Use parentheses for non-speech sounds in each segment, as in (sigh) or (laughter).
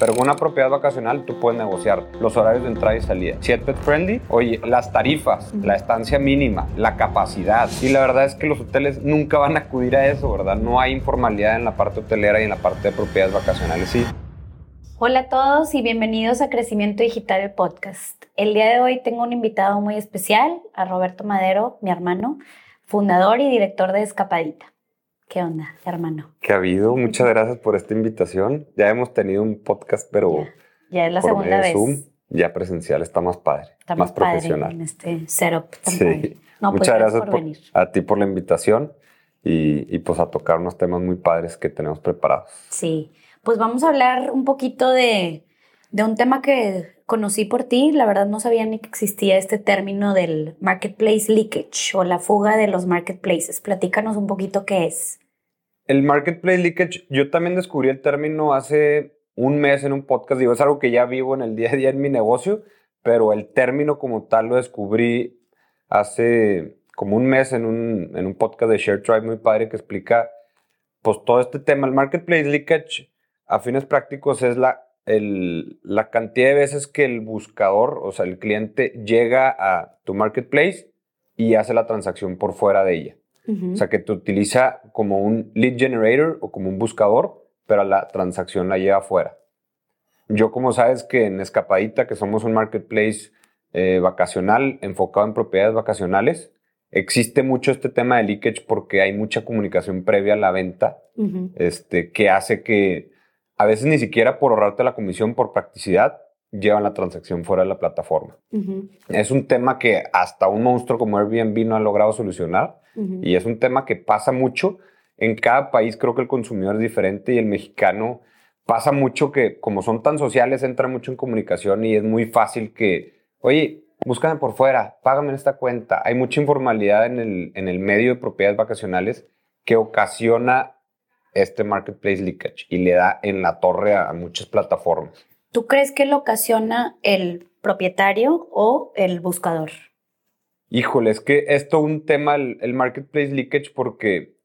Pero con una propiedad vacacional tú puedes negociar los horarios de entrada y salida. Si es pet friendly, oye, las tarifas, la estancia mínima, la capacidad. Y la verdad es que los hoteles nunca van a acudir a eso, ¿verdad? No hay informalidad en la parte hotelera y en la parte de propiedades vacacionales, sí. Hola a todos y bienvenidos a Crecimiento Digital Podcast. El día de hoy tengo un invitado muy especial, a Roberto Madero, mi hermano, fundador y director de Escapadita. ¿Qué onda, hermano? ¿Qué ha habido? Muchas gracias por esta invitación. Ya hemos tenido un podcast, pero ya, es la segunda vez. Zoom, ya presencial está más padre, está más, profesional. en este setup. sí. No, pues Muchas gracias, por, a ti por la invitación y, y pues a tocar unos temas muy padres que tenemos preparados. Sí, pues vamos a hablar un poquito de, de un tema que conocí por ti. La verdad no sabía ni que existía este término del marketplace leakage o la fuga de los marketplaces. Platícanos un poquito qué es. El marketplace leakage, yo también descubrí el término hace un mes en un podcast. Digo, es algo que ya vivo en el día a día en mi negocio, pero el término como tal lo descubrí hace como un mes en un, en un podcast de Share Tribe muy padre que explica pues todo este tema. El marketplace leakage, a fines prácticos, es la la cantidad de veces que el buscador, o sea, el cliente llega a tu marketplace y hace la transacción por fuera de ella. O sea, que te utiliza como un lead generator o como un buscador, pero la transacción la lleva afuera. Yo, como sabes que en Escapadita, que somos un marketplace eh, vacacional enfocado en propiedades vacacionales, existe mucho este tema de leakage porque hay mucha comunicación previa a la venta este, que hace que a veces ni siquiera por ahorrarte la comisión, por practicidad, llevan la transacción fuera de la plataforma. Es un tema que hasta un monstruo como Airbnb no ha logrado solucionar y es un tema que pasa mucho. En cada país creo que el consumidor es diferente y el mexicano pasa mucho que como son tan sociales entra mucho en comunicación y es muy fácil que, oye, búscame por fuera, págame en esta cuenta. Hay mucha informalidad en el, en el medio de propiedades vacacionales que ocasiona este marketplace leakage y le da en la torre a, muchas plataformas. ¿Tú crees que lo ocasiona el propietario o el buscador? Híjole, es que esto es un tema, el, marketplace leakage, porque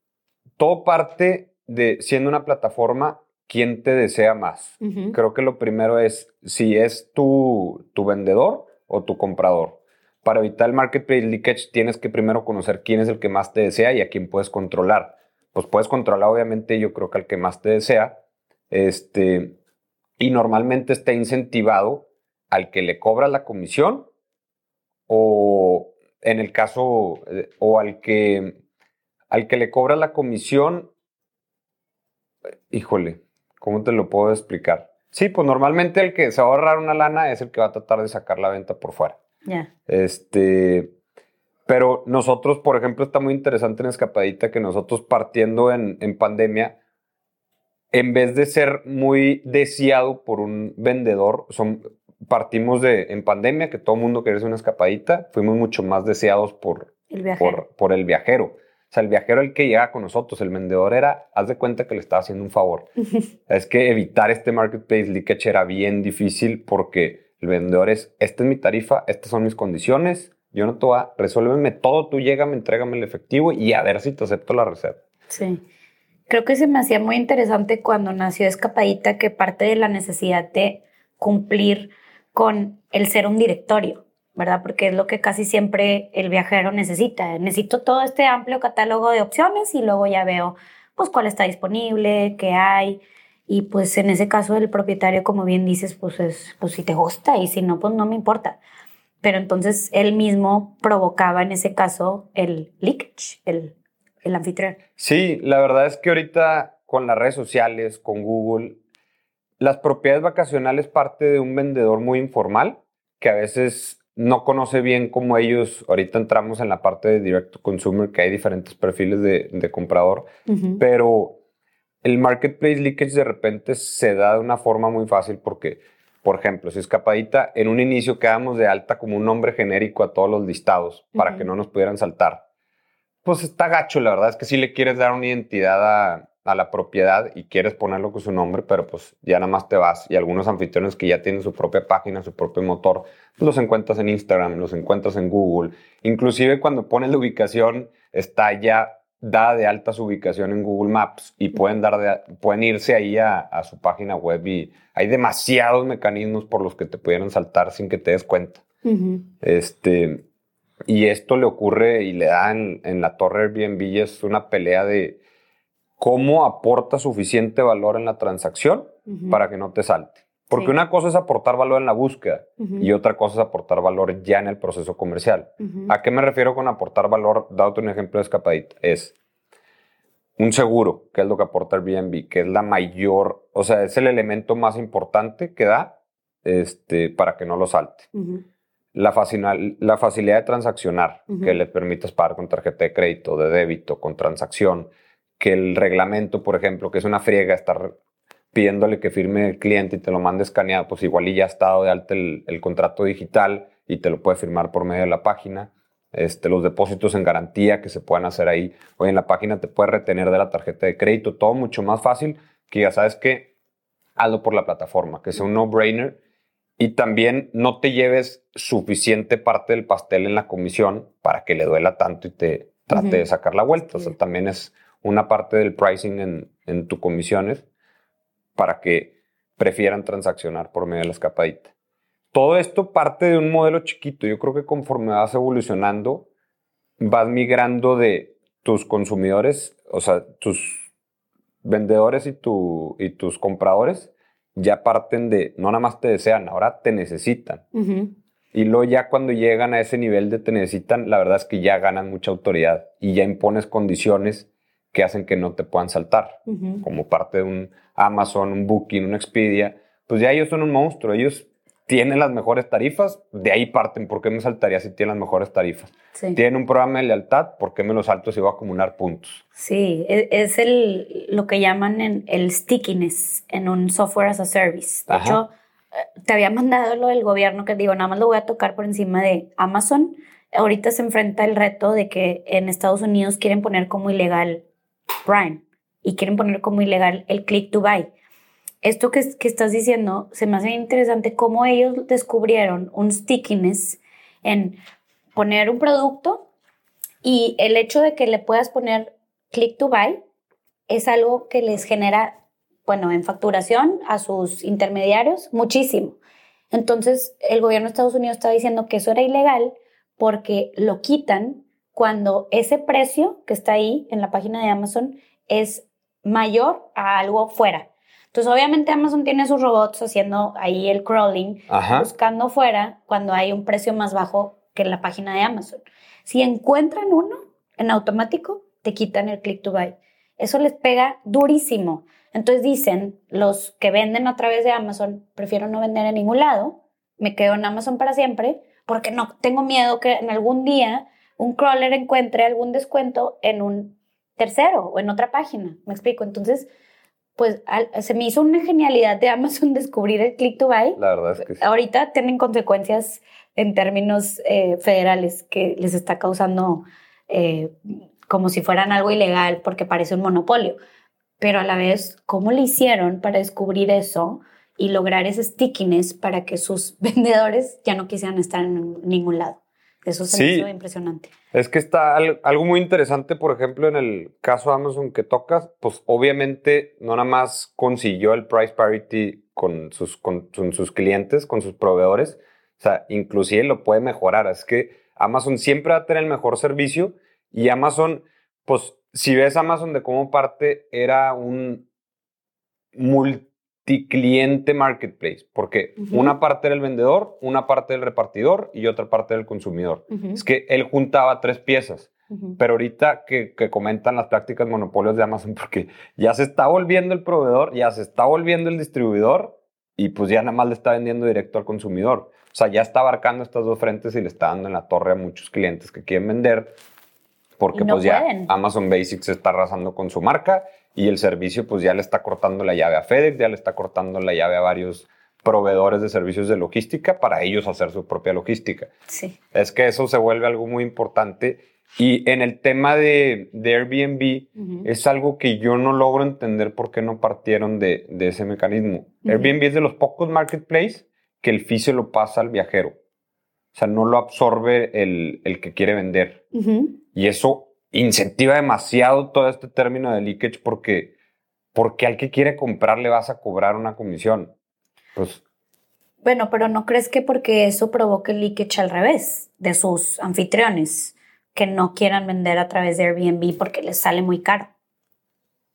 todo parte de siendo una plataforma, ¿quién te desea más? Creo que lo primero es si es tu, tu vendedor o tu comprador. Para evitar el marketplace leakage tienes que primero conocer quién es el que más te desea y a quién puedes controlar pues puedes controlar obviamente yo creo que al que más te desea, este, y normalmente está incentivado al que le cobra la comisión o en el caso, eh, o al que, al que le cobra la comisión, híjole, ¿cómo te lo puedo explicar? Sí, pues normalmente el que se va a ahorrar una lana es el que va a tratar de sacar la venta por fuera. Ya. Este, pero nosotros, por ejemplo, está muy interesante en Escapadita que nosotros partiendo en, pandemia, en vez de ser muy deseado por un vendedor, son, partimos de en pandemia, que todo el mundo quería hacer una escapadita, fuimos mucho más deseados por el viajero. Por, el viajero. O sea, el viajero el que llega con nosotros, el vendedor era, haz de cuenta que le estaba haciendo un favor. (laughs) es que evitar este marketplace leakage era bien difícil porque el vendedor es, esta es mi tarifa, estas son mis condiciones, yo no te voy a, resuélveme todo, tú llégame, entrégame el efectivo y a ver si te acepto la receta. Sí. Creo que se me hacía muy interesante cuando nació Escapadita que parte de la necesidad de cumplir con el ser un directorio, ¿verdad? Porque es lo que casi siempre el viajero necesita. Necesito todo este amplio catálogo de opciones y luego ya veo pues cuál está disponible, qué hay. Y pues en ese caso el propietario, como bien dices, pues es, pues si te gusta y si no, pues no me importa pero entonces él mismo provocaba en ese caso el leakage, el, el anfitrión. Sí, la verdad es que ahorita con las redes sociales, con Google, las propiedades vacacionales parte de un vendedor muy informal que a veces no conoce bien cómo ellos, ahorita entramos en la parte de direct to consumer, que hay diferentes perfiles de, de comprador, pero el marketplace leakage de repente se da de una forma muy fácil porque por ejemplo, si escapadita, en un inicio quedamos de alta como un nombre genérico a todos los listados para que no nos pudieran saltar. Pues está gacho, la verdad es que si le quieres dar una identidad a, la propiedad y quieres ponerlo con su nombre, pero pues ya nada más te vas. Y algunos anfitriones que ya tienen su propia página, su propio motor, pues los encuentras en Instagram, los encuentras en Google. Inclusive cuando pones la ubicación, está ya da de alta su ubicación en Google Maps y pueden, dar de- pueden irse ahí a, a su página web y hay demasiados mecanismos por los que te pudieran saltar sin que te des cuenta. Este, y esto le ocurre y le da en, en la torre Airbnb y es una pelea de cómo aporta suficiente valor en la transacción para que no te salte. Porque Sí. una cosa es aportar valor en la búsqueda y otra cosa es aportar valor ya en el proceso comercial. ¿A qué me refiero con aportar valor? Dado un ejemplo de escapadita. Es un seguro, que es lo que aporta Airbnb, que es la mayor, o sea, es el elemento más importante que da este, para que no lo salte. La, facilidad de transaccionar, que le permitas pagar con tarjeta de crédito, de débito, con transacción, que el reglamento, por ejemplo, que es una friega estar pidiéndole que firme el cliente y te lo mande escaneado, pues igual y ya ha estado de alta el, el contrato digital y te lo puede firmar por medio de la página. Este, los depósitos en garantía que se puedan hacer ahí. Hoy en la página te puedes retener de la tarjeta de crédito, todo mucho más fácil que ya sabes que hazlo por la plataforma, que sea un no-brainer y también no te lleves suficiente parte del pastel en la comisión para que le duela tanto y te trate de sacar la vuelta. O sea, Sí. también es una parte del pricing en, en tus comisiones para que prefieran transaccionar por medio de la escapadita. Todo esto parte de un modelo chiquito. Yo creo que conforme vas evolucionando, vas migrando de tus consumidores, o sea, tus vendedores y, tu, y tus compradores ya parten de, no nada más te desean, ahora te necesitan. Y luego ya cuando llegan a ese nivel de te necesitan, la verdad es que ya ganan mucha autoridad y ya impones condiciones que hacen que no te puedan saltar. Como parte de un Amazon, un Booking, un Expedia, pues ya ellos son un monstruo. Ellos tienen las mejores tarifas, de ahí parten. ¿Por qué me saltaría si tienen las mejores tarifas? Sí. Tienen un programa de lealtad, ¿por qué me los salto si voy a acumular puntos? Sí, e- es el, lo que llaman en el stickiness en un software as a service. De Ajá. hecho, eh, te había mandado lo del gobierno que digo, nada más lo voy a tocar por encima de Amazon. Ahorita se enfrenta el reto de que en Estados Unidos quieren poner como ilegal Prime y quieren poner como ilegal el click to buy. Esto que, que estás diciendo se me hace interesante cómo ellos descubrieron un stickiness en poner un producto y el hecho de que le puedas poner click to buy es algo que les genera, bueno, en facturación a sus intermediarios muchísimo. Entonces, el gobierno de Estados Unidos estaba diciendo que eso era ilegal porque lo quitan cuando ese precio que está ahí en la página de Amazon es mayor a algo fuera. Entonces, obviamente Amazon tiene sus robots haciendo ahí el crawling, Ajá. buscando fuera cuando hay un precio más bajo que en la página de Amazon. Si encuentran uno en automático, te quitan el click to buy. Eso les pega durísimo. Entonces dicen los que venden a través de Amazon, prefiero no vender en ningún lado, me quedo en Amazon para siempre, porque no tengo miedo que en algún día un crawler encuentre algún descuento en un tercero o en otra página. ¿Me explico? Entonces, pues al- se me hizo una genialidad de Amazon (laughs) descubrir el click to buy La verdad es que sí. ahorita tienen consecuencias en términos eh, federales que les está causando eh, como si fueran algo ilegal porque parece un monopolio. Pero a la vez, ¿cómo le hicieron para descubrir eso y lograr ese stickiness para que sus (laughs) vendedores ya no quisieran estar en ningún lado? Eso se me Sí. hizo impresionante. Es que está al- algo muy interesante, por ejemplo, en el caso Amazon que tocas, pues obviamente no nada más consiguió el price parity con sus, con, con sus clientes, con sus proveedores, o sea, inclusive lo puede mejorar. Es que Amazon siempre va a tener el mejor servicio y Amazon, pues si ves Amazon de cómo parte, era un multicliente marketplace, porque Ujú. una parte era el vendedor, una parte del repartidor y otra parte del consumidor. Ujú, Es que él juntaba tres piezas, ujú. pero ahorita que, que comentan las prácticas monopolios de Amazon, (laughs) porque ya se está volviendo el proveedor, ya se está volviendo el distribuidor y pues ya nada más le está vendiendo directo al consumidor. O sea, ya está abarcando estas dos frentes y le está dando en la torre a muchos clientes que quieren vender porque no pues ya pueden. Amazon Basics está arrasando con su marca y el servicio pues ya le está cortando la llave a FedEx, ya le está cortando la llave a varios proveedores de servicios de logística para ellos hacer su propia logística. Sí. Es que eso se vuelve algo muy importante. Y en el tema de, de Airbnb, es algo que yo no logro entender por qué no partieron de, de ese mecanismo. Airbnb es de los pocos marketplaces que el fee se lo pasa al viajero. O sea, no lo absorbe el, el que quiere vender. Y eso incentiva demasiado todo este término de leakage porque, porque al que quiere comprar le vas a cobrar una comisión. Pues bueno, pero ¿no crees que porque eso provoque el leakage al revés de sus anfitriones que no quieran vender a través de Airbnb porque les sale muy caro?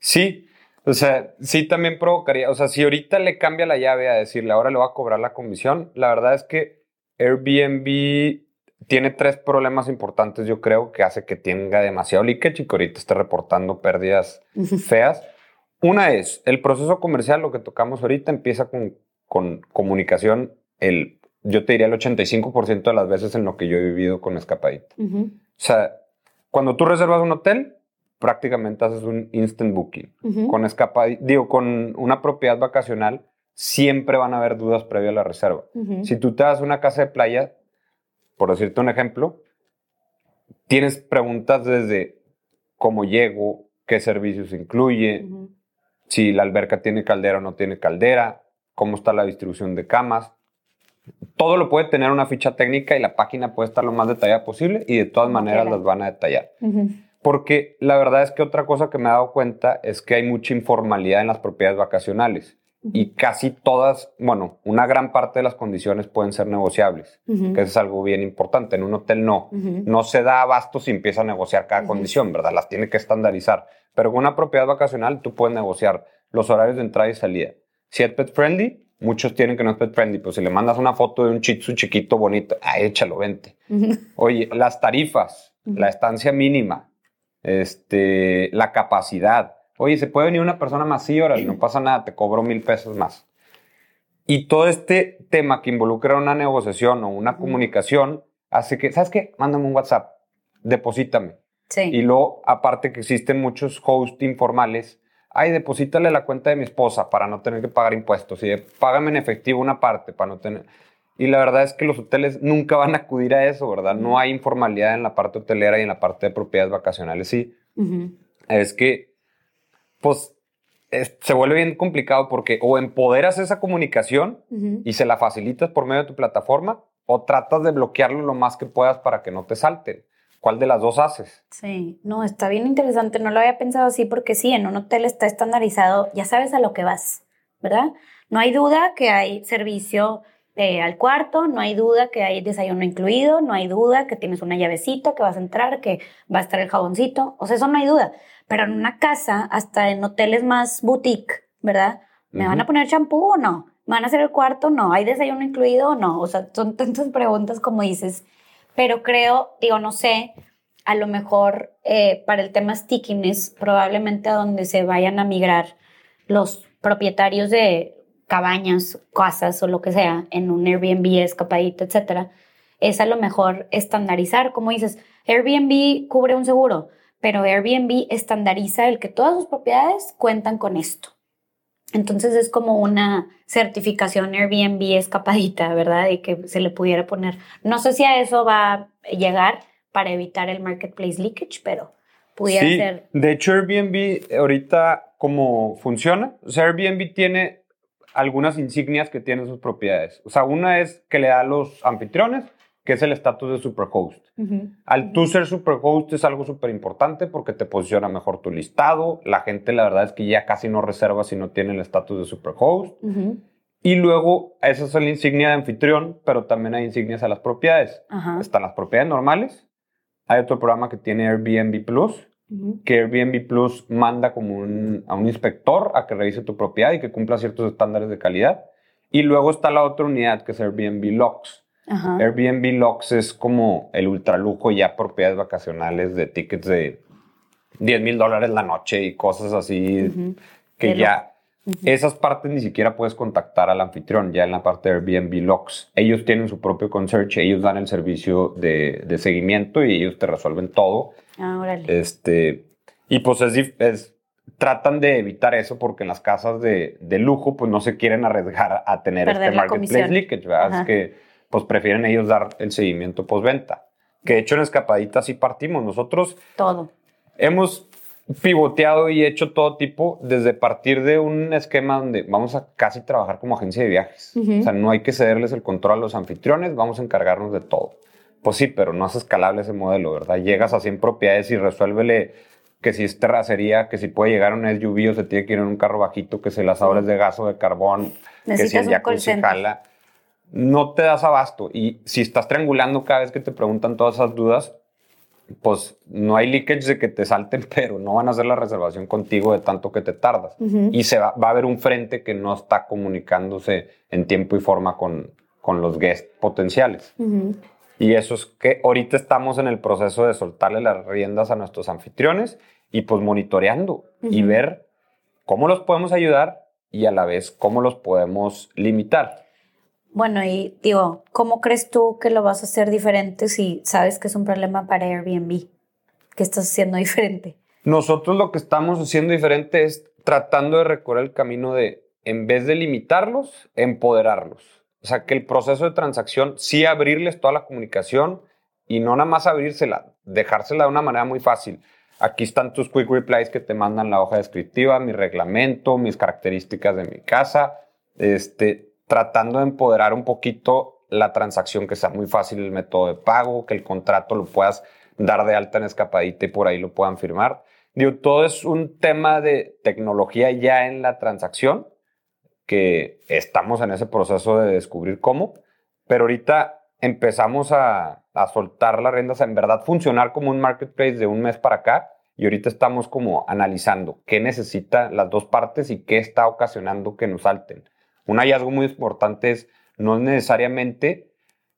Sí, o sea, sí también provocaría, o sea, si ahorita le cambia la llave a decirle ahora le va a cobrar la comisión, la verdad es que Airbnb tiene tres problemas importantes, yo creo, que hace que tenga demasiado leakage y que ahorita esté reportando pérdidas feas. Una es, el proceso comercial, lo que tocamos ahorita, empieza con con comunicación, el, yo te diría el 85% de las veces en lo que yo he vivido con Escapadita. O sea, cuando tú reservas un hotel, prácticamente haces un instant booking. Con Escapadita, digo, con una propiedad vacacional, siempre van a haber dudas previo a la reserva. Si tú te das una casa de playa, por decirte un ejemplo, tienes preguntas desde cómo llego, qué servicios incluye, si la alberca tiene caldera o no tiene caldera, cómo está la distribución de camas. Todo lo puede tener una ficha técnica y la página puede estar lo más detallada posible y de todas maneras las van a detallar. Porque la verdad es que otra cosa que me he dado cuenta es que hay mucha informalidad en las propiedades vacacionales y casi todas, bueno, una gran parte de las condiciones pueden ser negociables, que es algo bien importante. En un hotel no, no se da abasto si empieza a negociar cada condición, ¿verdad? Las tiene que estandarizar. Pero con una propiedad vacacional tú puedes negociar los horarios de entrada y salida, si es pet friendly, muchos tienen que no es pet friendly, pues si le mandas una foto de un chitsu chiquito bonito, ah, échalo, vente. Oye, las tarifas, la estancia mínima, este, la capacidad. Oye, se puede venir una persona más, sí, órale, no (clears throat) pasa nada, te cobro mil pesos más. Y todo este tema que involucra una negociación o una comunicación hace que, ¿sabes qué? Mándame un WhatsApp, deposítame. Sí. Y luego, aparte que existen muchos hosts informales ay, deposítale la cuenta de mi esposa para no tener que pagar impuestos y págame en efectivo una parte para no tener... Y la verdad es que los hoteles nunca van a acudir a eso, ¿verdad? No hay informalidad en la parte hotelera y en la parte de propiedades vacacionales, sí. Es que, pues, se vuelve bien complicado porque o empoderas esa comunicación y se la facilitas por medio de tu plataforma o tratas de bloquearlo lo más que puedas para que no te salten. ¿Cuál de las dos haces? Sí, no, está bien interesante. No lo había pensado así porque sí, en un hotel está estandarizado, ya sabes a lo que vas, ¿verdad? No hay duda que hay servicio eh, al cuarto, no hay duda que hay desayuno incluido, no hay duda que tienes una llavecita, que vas a entrar, que va a estar el jaboncito, o sea, eso no hay duda. Pero en una casa, hasta en hoteles más boutique, ¿verdad? ¿Me van a poner champú o no? ¿Me van a hacer el cuarto? No. ¿Hay desayuno incluido o no? O sea, son tantas (laughs) preguntas como dices pero creo, digo, no sé, a lo mejor eh, para el tema stickiness, probablemente a donde se vayan a migrar los propietarios de cabañas, casas o lo que sea, en un Airbnb, escapadito, etcétera, es a lo mejor estandarizar, como dices, Airbnb cubre un seguro, pero Airbnb estandariza el que todas sus propiedades cuentan con esto. Entonces es como una certificación Airbnb escapadita, ¿verdad? Y que se le pudiera poner. No sé si a eso va a llegar para evitar el marketplace leakage, pero pudiera sí, ser. De hecho, Airbnb ahorita, ¿cómo funciona? O sea, Airbnb tiene algunas insignias que tienen sus propiedades. O sea, una es que le da a los anfitriones que es el estatus de superhost. Al tú ser superhost es algo súper importante porque te posiciona mejor tu listado. La gente, la verdad es que ya casi no reserva si no tiene el estatus de superhost. Y luego, esa es la insignia de anfitrión, pero también hay insignias a las propiedades. Están las propiedades normales. Hay otro programa que tiene Airbnb Plus, que Airbnb Plus manda como a un inspector a que revise tu propiedad y que cumpla ciertos estándares de calidad. Y luego está la otra unidad que es Airbnb Locks, Airbnb Locks es como el ultralujo ya propiedades vacacionales de tickets de 10 mil dólares la noche y cosas así que ya esas partes ni siquiera puedes contactar al anfitrión ya en la parte de Airbnb Locks. Ellos tienen su propio concierge, ellos dan el servicio de, de seguimiento y ellos te resuelven todo. Ah, este, y pues es, tratan de evitar eso porque en las casas de, de, lujo pues no se quieren arriesgar a tener este marketplace leakage, ¿verdad? Es que pues prefieren ellos dar el seguimiento postventa. Que de hecho en Escapadita sí partimos. Nosotros todo. Hemos pivoteado y hecho todo tipo desde partir de un esquema donde vamos a casi trabajar como agencia de viajes. O sea, no hay que cederles el control a los anfitriones, vamos a encargarnos de todo. Pues sí, pero no es escalable ese modelo, ¿verdad? Llegas a 100 propiedades y resuélvele que si es terracería, que si puede llegar un SUV o se tiene que ir en un carro bajito, que se las abres de gas o de carbón, que si el jacuzzi jala. No te das abasto. Y si estás triangulando cada vez que te preguntan todas esas dudas, pues no hay leakage de que te salten, (laughs) pero no van a hacer la reservación contigo de tanto que te tardas. Y se va, va, a haber un frente que no está comunicándose en tiempo y forma con, con los guests potenciales. Y eso es que ahorita estamos en el proceso de soltarle las riendas a nuestros anfitriones y pues monitoreando y ver cómo los podemos ayudar y a la vez cómo los podemos limitar. Bueno, y digo, ¿cómo crees tú que lo vas a hacer diferente si sabes que es un problema para Airbnb? ¿Qué estás haciendo diferente? Nosotros lo que estamos haciendo diferente es tratando de recorrer el camino de, en vez de limitarlos, empoderarlos. O sea, que el proceso de transacción, sí abrirles toda la comunicación y no nada más abrírsela, dejársela de una manera muy fácil. Aquí están tus quick replies que te mandan la hoja descriptiva, mi reglamento, mis características de mi casa. Este, tratando de empoderar un poquito la transacción, que sea muy fácil el método de pago, que el contrato lo puedas dar de alta en escapadita y por ahí lo puedan firmar. Digo, todo es un tema de tecnología ya en la transacción, que estamos en ese proceso de descubrir cómo, pero ahorita empezamos a, soltar las riendas, en verdad funcionar como un marketplace de un mes para acá, y ahorita estamos como analizando qué necesita las dos partes y qué está ocasionando que nos salten. Un hallazgo muy importante es, no es necesariamente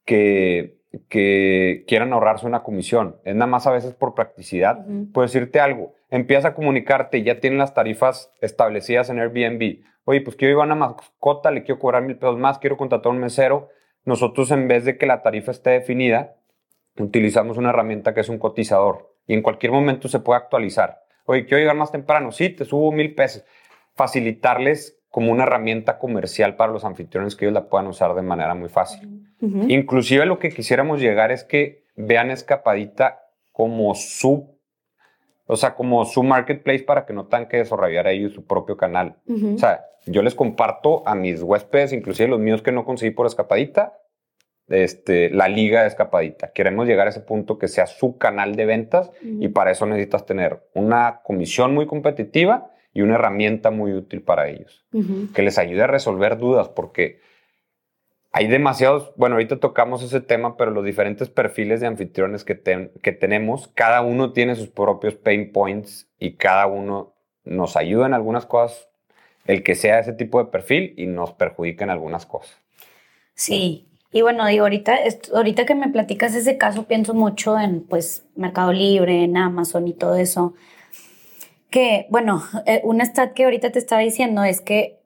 que, que quieran ahorrarse una comisión, es nada más a veces por practicidad. Puedo decirte algo, empieza a comunicarte, ya tienen las tarifas establecidas en Airbnb. Oye, pues quiero ir a una mascota, le quiero cobrar mil pesos más, quiero contratar un mesero. Nosotros en vez de que la tarifa esté definida, utilizamos una herramienta que es un cotizador y en cualquier momento se puede actualizar. Oye, quiero llegar más temprano, sí, te subo mil pesos. Facilitarles como una herramienta comercial para los anfitriones que ellos la puedan usar de manera muy fácil. Inclusive lo que quisiéramos llegar es que vean Escapadita como su, o sea, como su marketplace para que no tengan que desarrollar ellos su propio canal. O sea, yo les comparto a mis huéspedes, inclusive los míos que no conseguí por Escapadita, este, la liga de Escapadita. Queremos llegar a ese punto que sea su canal de ventas y para eso necesitas tener una comisión muy competitiva y una herramienta muy útil para ellos, que les ayude a resolver dudas, porque hay demasiados, bueno, ahorita tocamos ese tema, pero los diferentes perfiles de anfitriones que, que tenemos, cada uno tiene sus propios pain points y cada uno nos ayuda en algunas cosas, el que sea ese tipo de perfil y nos perjudica en algunas cosas. Sí, y bueno, digo, ahorita, ahorita que me platicas ese caso, pienso mucho en pues Mercado Libre, en Amazon y todo eso que, bueno, eh, una stat que ahorita te estaba diciendo es que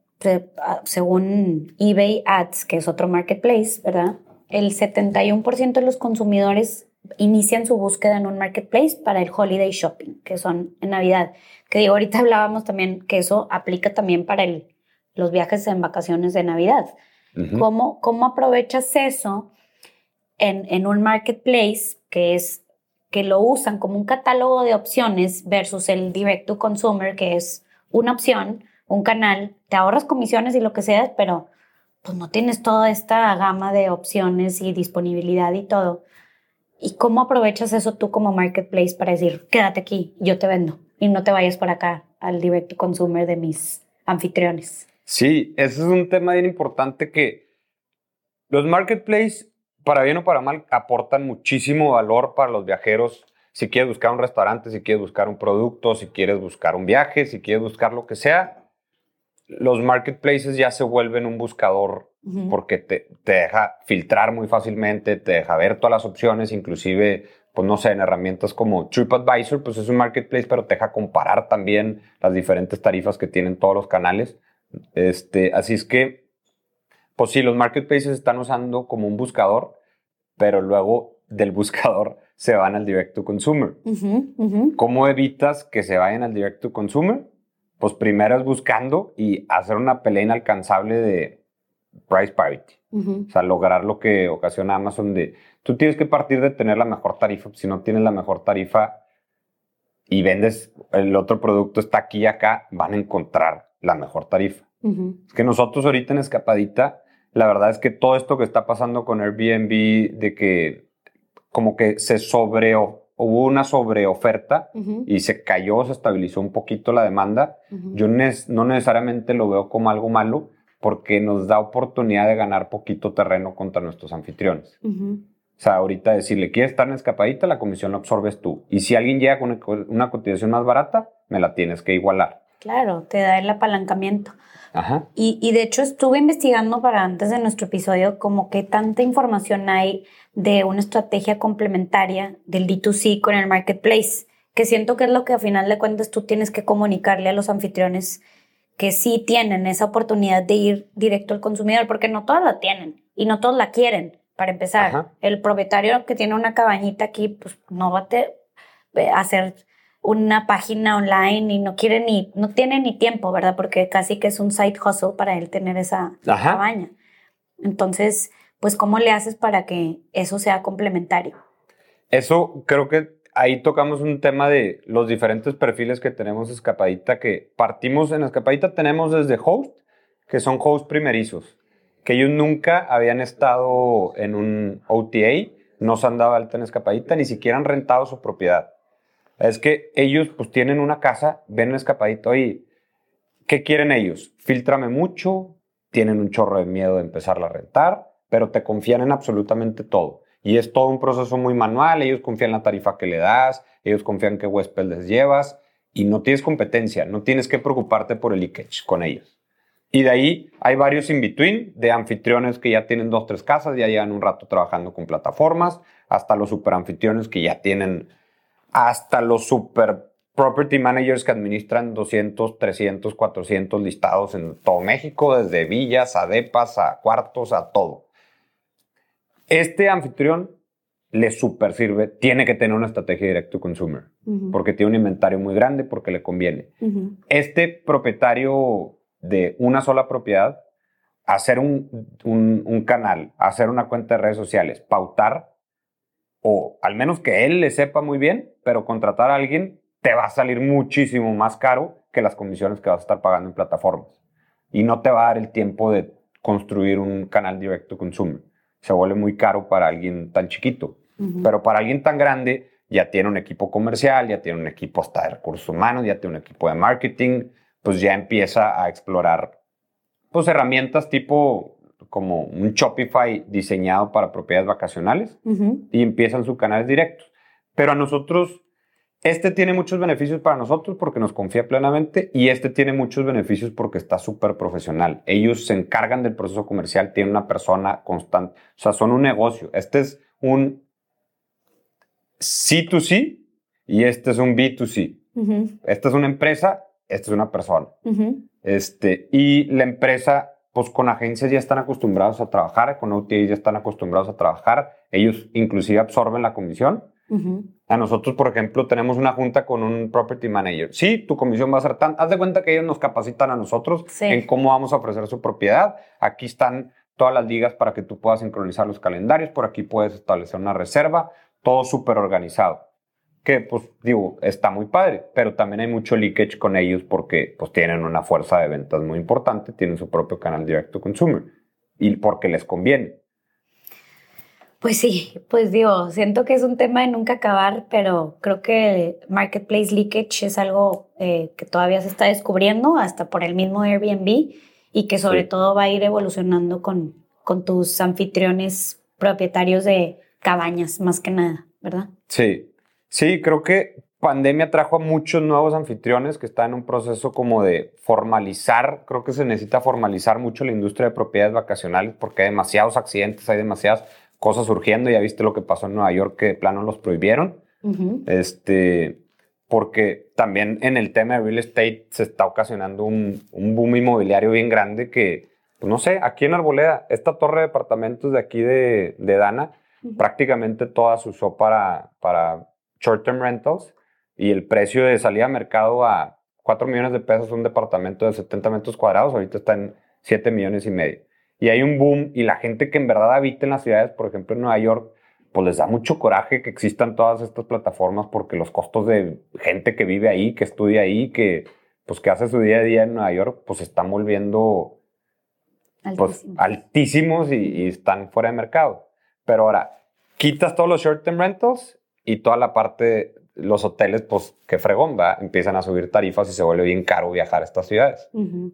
ah, según eBay Ads, que es otro marketplace, ¿verdad? El 71% de los consumidores inician su búsqueda en un marketplace para el holiday shopping, que son en Navidad. Que digo, ahorita hablábamos también que eso aplica también para el, los viajes en vacaciones de Navidad. ¿Cómo, ¿Cómo aprovechas eso en, en un marketplace que es que lo usan como un catálogo de opciones versus el direct to consumer, que es una opción, un canal, te ahorras comisiones y lo que sea, pero pues no tienes toda esta gama de opciones y disponibilidad y todo. ¿Y cómo aprovechas eso tú como marketplace para decir, quédate aquí, yo te vendo y no te vayas por acá al direct to consumer de mis anfitriones? Sí, ese es un tema bien importante que los marketplaces para bien o para mal, aportan muchísimo valor para los viajeros. Si quieres buscar un restaurante, si quieres buscar un producto, si quieres buscar un viaje, si quieres buscar lo que sea, los marketplaces ya se vuelven un buscador porque te, te, deja filtrar muy fácilmente, te deja ver todas las opciones, inclusive, pues no sé, en herramientas como TripAdvisor, pues es un marketplace, pero te deja comparar también las diferentes tarifas que tienen todos los canales. Este, así es que pues sí, los marketplaces están usando como un buscador, pero luego del buscador se van al direct to consumer. ¿Cómo evitas que se vayan al direct to consumer? Pues primero es buscando y hacer una pelea inalcanzable de price parity. O sea, lograr lo que ocasiona Amazon de tú tienes que partir de tener la mejor tarifa. Si no tienes la mejor tarifa y vendes el otro producto está aquí y acá, van a encontrar la mejor tarifa. Es que nosotros ahorita en Escapadita la verdad es que todo esto que está pasando con Airbnb, de que como que se sobreó hubo una sobreoferta Ujú, y se cayó, se estabilizó un poquito la demanda. Yo no necesariamente lo veo como algo malo porque nos da oportunidad de ganar poquito terreno contra nuestros anfitriones. O sea, ahorita decirle, ¿quieres estar en escapadita? La comisión la absorbes tú. Y si alguien llega con una co- una cotización más barata, me la tienes que igualar. Claro, te da el apalancamiento. Ajá. Y, y de hecho estuve investigando para antes de nuestro episodio como que tanta información hay de una estrategia complementaria del D2C con el marketplace, que siento que es lo que a final de cuentas tú tienes que comunicarle a los anfitriones que sí tienen esa oportunidad de ir directo al consumidor, porque no todos la tienen y no todos la quieren, para empezar. Ajá. El propietario que tiene una cabañita aquí, pues no va a eh, hacer una página online y no quiere ni, no tiene ni tiempo, ¿verdad? Porque casi que es un side hustle para él tener esa Ajá. cabaña. Entonces, pues, ¿cómo le haces para que eso sea complementario? Eso creo que ahí tocamos un tema de los diferentes perfiles que tenemos en Escapadita, que partimos en Escapadita, tenemos desde host, que son host primerizos, que ellos nunca habían estado en un OTA, no se han dado alta en Escapadita, ni siquiera han rentado su propiedad. Es que ellos pues tienen una casa, ven en Escapadita, oye, ¿qué quieren ellos? Filtrame mucho, tienen un chorro de miedo de empezarla a rentar, pero te confían en absolutamente todo. Y es todo un proceso muy manual, ellos confían en la tarifa que le das, ellos confían qué huésped les llevas y no tienes competencia, no tienes que preocuparte por el leakage con ellos. Y de ahí hay varios in-between de anfitriones que ya tienen dos, tres casas, ya llevan un rato trabajando con plataformas, hasta los super anfitriones que ya tienen, hasta los super property managers que administran 200, 300, 400 listados en todo México, desde villas a depas, a cuartos, a todo. Este anfitrión le super sirve, tiene que tener una estrategia direct to consumer, porque tiene un inventario muy grande, porque le conviene. Este propietario de una sola propiedad, hacer un, un- un canal, hacer una cuenta de redes sociales, pautar, o al menos que él le sepa muy bien, pero contratar a alguien te va a salir muchísimo más caro que las comisiones que vas a estar pagando en plataformas. Y no te va a dar el tiempo de construir un canal directo consumer. Se vuelve muy caro para alguien tan chiquito. Pero para alguien tan grande, ya tiene un equipo comercial, ya tiene un equipo hasta de recursos humanos, ya tiene un equipo de marketing, pues ya empieza a explorar pues herramientas tipo como un Shopify diseñado para propiedades vacacionales y empiezan sus canales directos. Pero a nosotros, este tiene muchos beneficios para nosotros porque nos confía plenamente y este tiene muchos beneficios porque está súper profesional. Ellos se encargan del proceso comercial, tienen una persona constante, o sea, son un negocio. Este es un C2C y este es un B2C. ujú, Esta es una empresa, esta es una persona. Este, y la empresa, pues con agencias ya están acostumbrados a trabajar, con OTAs ya están acostumbrados a trabajar. Ellos inclusive absorben la comisión. A nosotros, por ejemplo, tenemos una junta con un property manager. Sí, tu comisión va a ser tan... Haz de cuenta que ellos nos capacitan a nosotros Sí. en cómo vamos a ofrecer su propiedad. Aquí están todas las ligas para que tú puedas sincronizar los calendarios. Por aquí puedes establecer una reserva. Todo súper organizado. Que, pues, digo, está muy padre. Pero también hay mucho leakage con ellos porque, pues, tienen una fuerza de ventas muy importante. Tienen su propio canal directo consumer. Y porque les conviene. Pues sí, pues digo, siento que es un tema de nunca acabar, pero creo que Marketplace Leakage es algo eh, que todavía se está descubriendo, hasta por el mismo Airbnb, y que sobre Sí. todo va a ir evolucionando con, con tus anfitriones propietarios de cabañas, más que nada, ¿verdad? Sí, sí, creo que pandemia trajo a muchos nuevos anfitriones que están en un proceso como de formalizar, creo que se necesita formalizar mucho la industria de propiedades vacacionales porque hay demasiados accidentes, hay demasiadas cosas surgiendo, ya viste lo que pasó en Nueva York que de plano los prohibieron, Ujú, este, porque también en el tema de real estate se está ocasionando un, un boom inmobiliario bien grande que, pues no sé, aquí en Arboleda, esta torre de departamentos de aquí de, de Dana, ujú. prácticamente toda se usó para, para short-term rentals y el precio de salida a mercado a 4 millones de pesos un departamento de 70 metros cuadrados, ahorita está en 7 millones y medio. Y hay un boom y la gente que en verdad habita en las ciudades, por ejemplo en Nueva York, pues les da mucho coraje que existan todas estas plataformas porque los costos de gente que vive ahí, que estudia ahí, que pues que hace su día a día en Nueva York, pues están volviendo pues, Altísimo. altísimos y, y están fuera de mercado. Pero ahora, quitas todos los short-term rentals y toda la parte, los hoteles, pues qué fregón, va, empiezan a subir tarifas y se vuelve bien caro viajar a estas ciudades,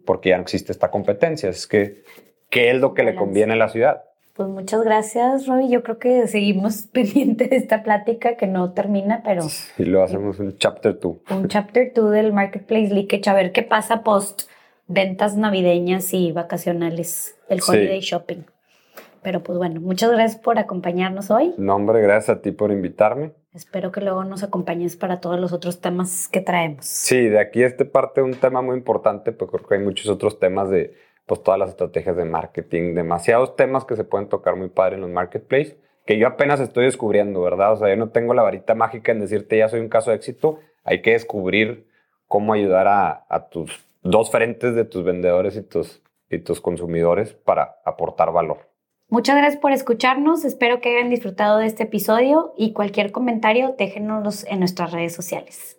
porque ya no existe esta competencia. Es que, ¿qué es lo que le conviene a la ciudad? Pues muchas gracias, Robbie. Yo creo que seguimos (laughs) pendiente de esta plática que no termina, pero... Y lo hacemos un chapter 2. Un chapter 2 del Marketplace Leakage, a ver qué pasa post ventas navideñas y vacacionales, el holiday shopping. Pero pues bueno, muchas gracias por acompañarnos hoy. No, hombre, gracias a ti por invitarme. Espero que luego nos acompañes para todos los otros temas que traemos. Sí, de aquí este parte un tema muy importante, porque creo que hay muchos otros temas de pues todas las estrategias de marketing, demasiados temas que se pueden tocar muy padre en los marketplaces, que yo apenas estoy descubriendo, ¿verdad? O sea, yo no tengo la varita mágica en decirte ya soy un caso de éxito, hay que descubrir cómo ayudar a, a tus dos frentes de tus vendedores y tus, y tus consumidores para aportar valor. Muchas gracias por escucharnos, espero que hayan disfrutado de este episodio y cualquier comentario déjenos en nuestras redes sociales.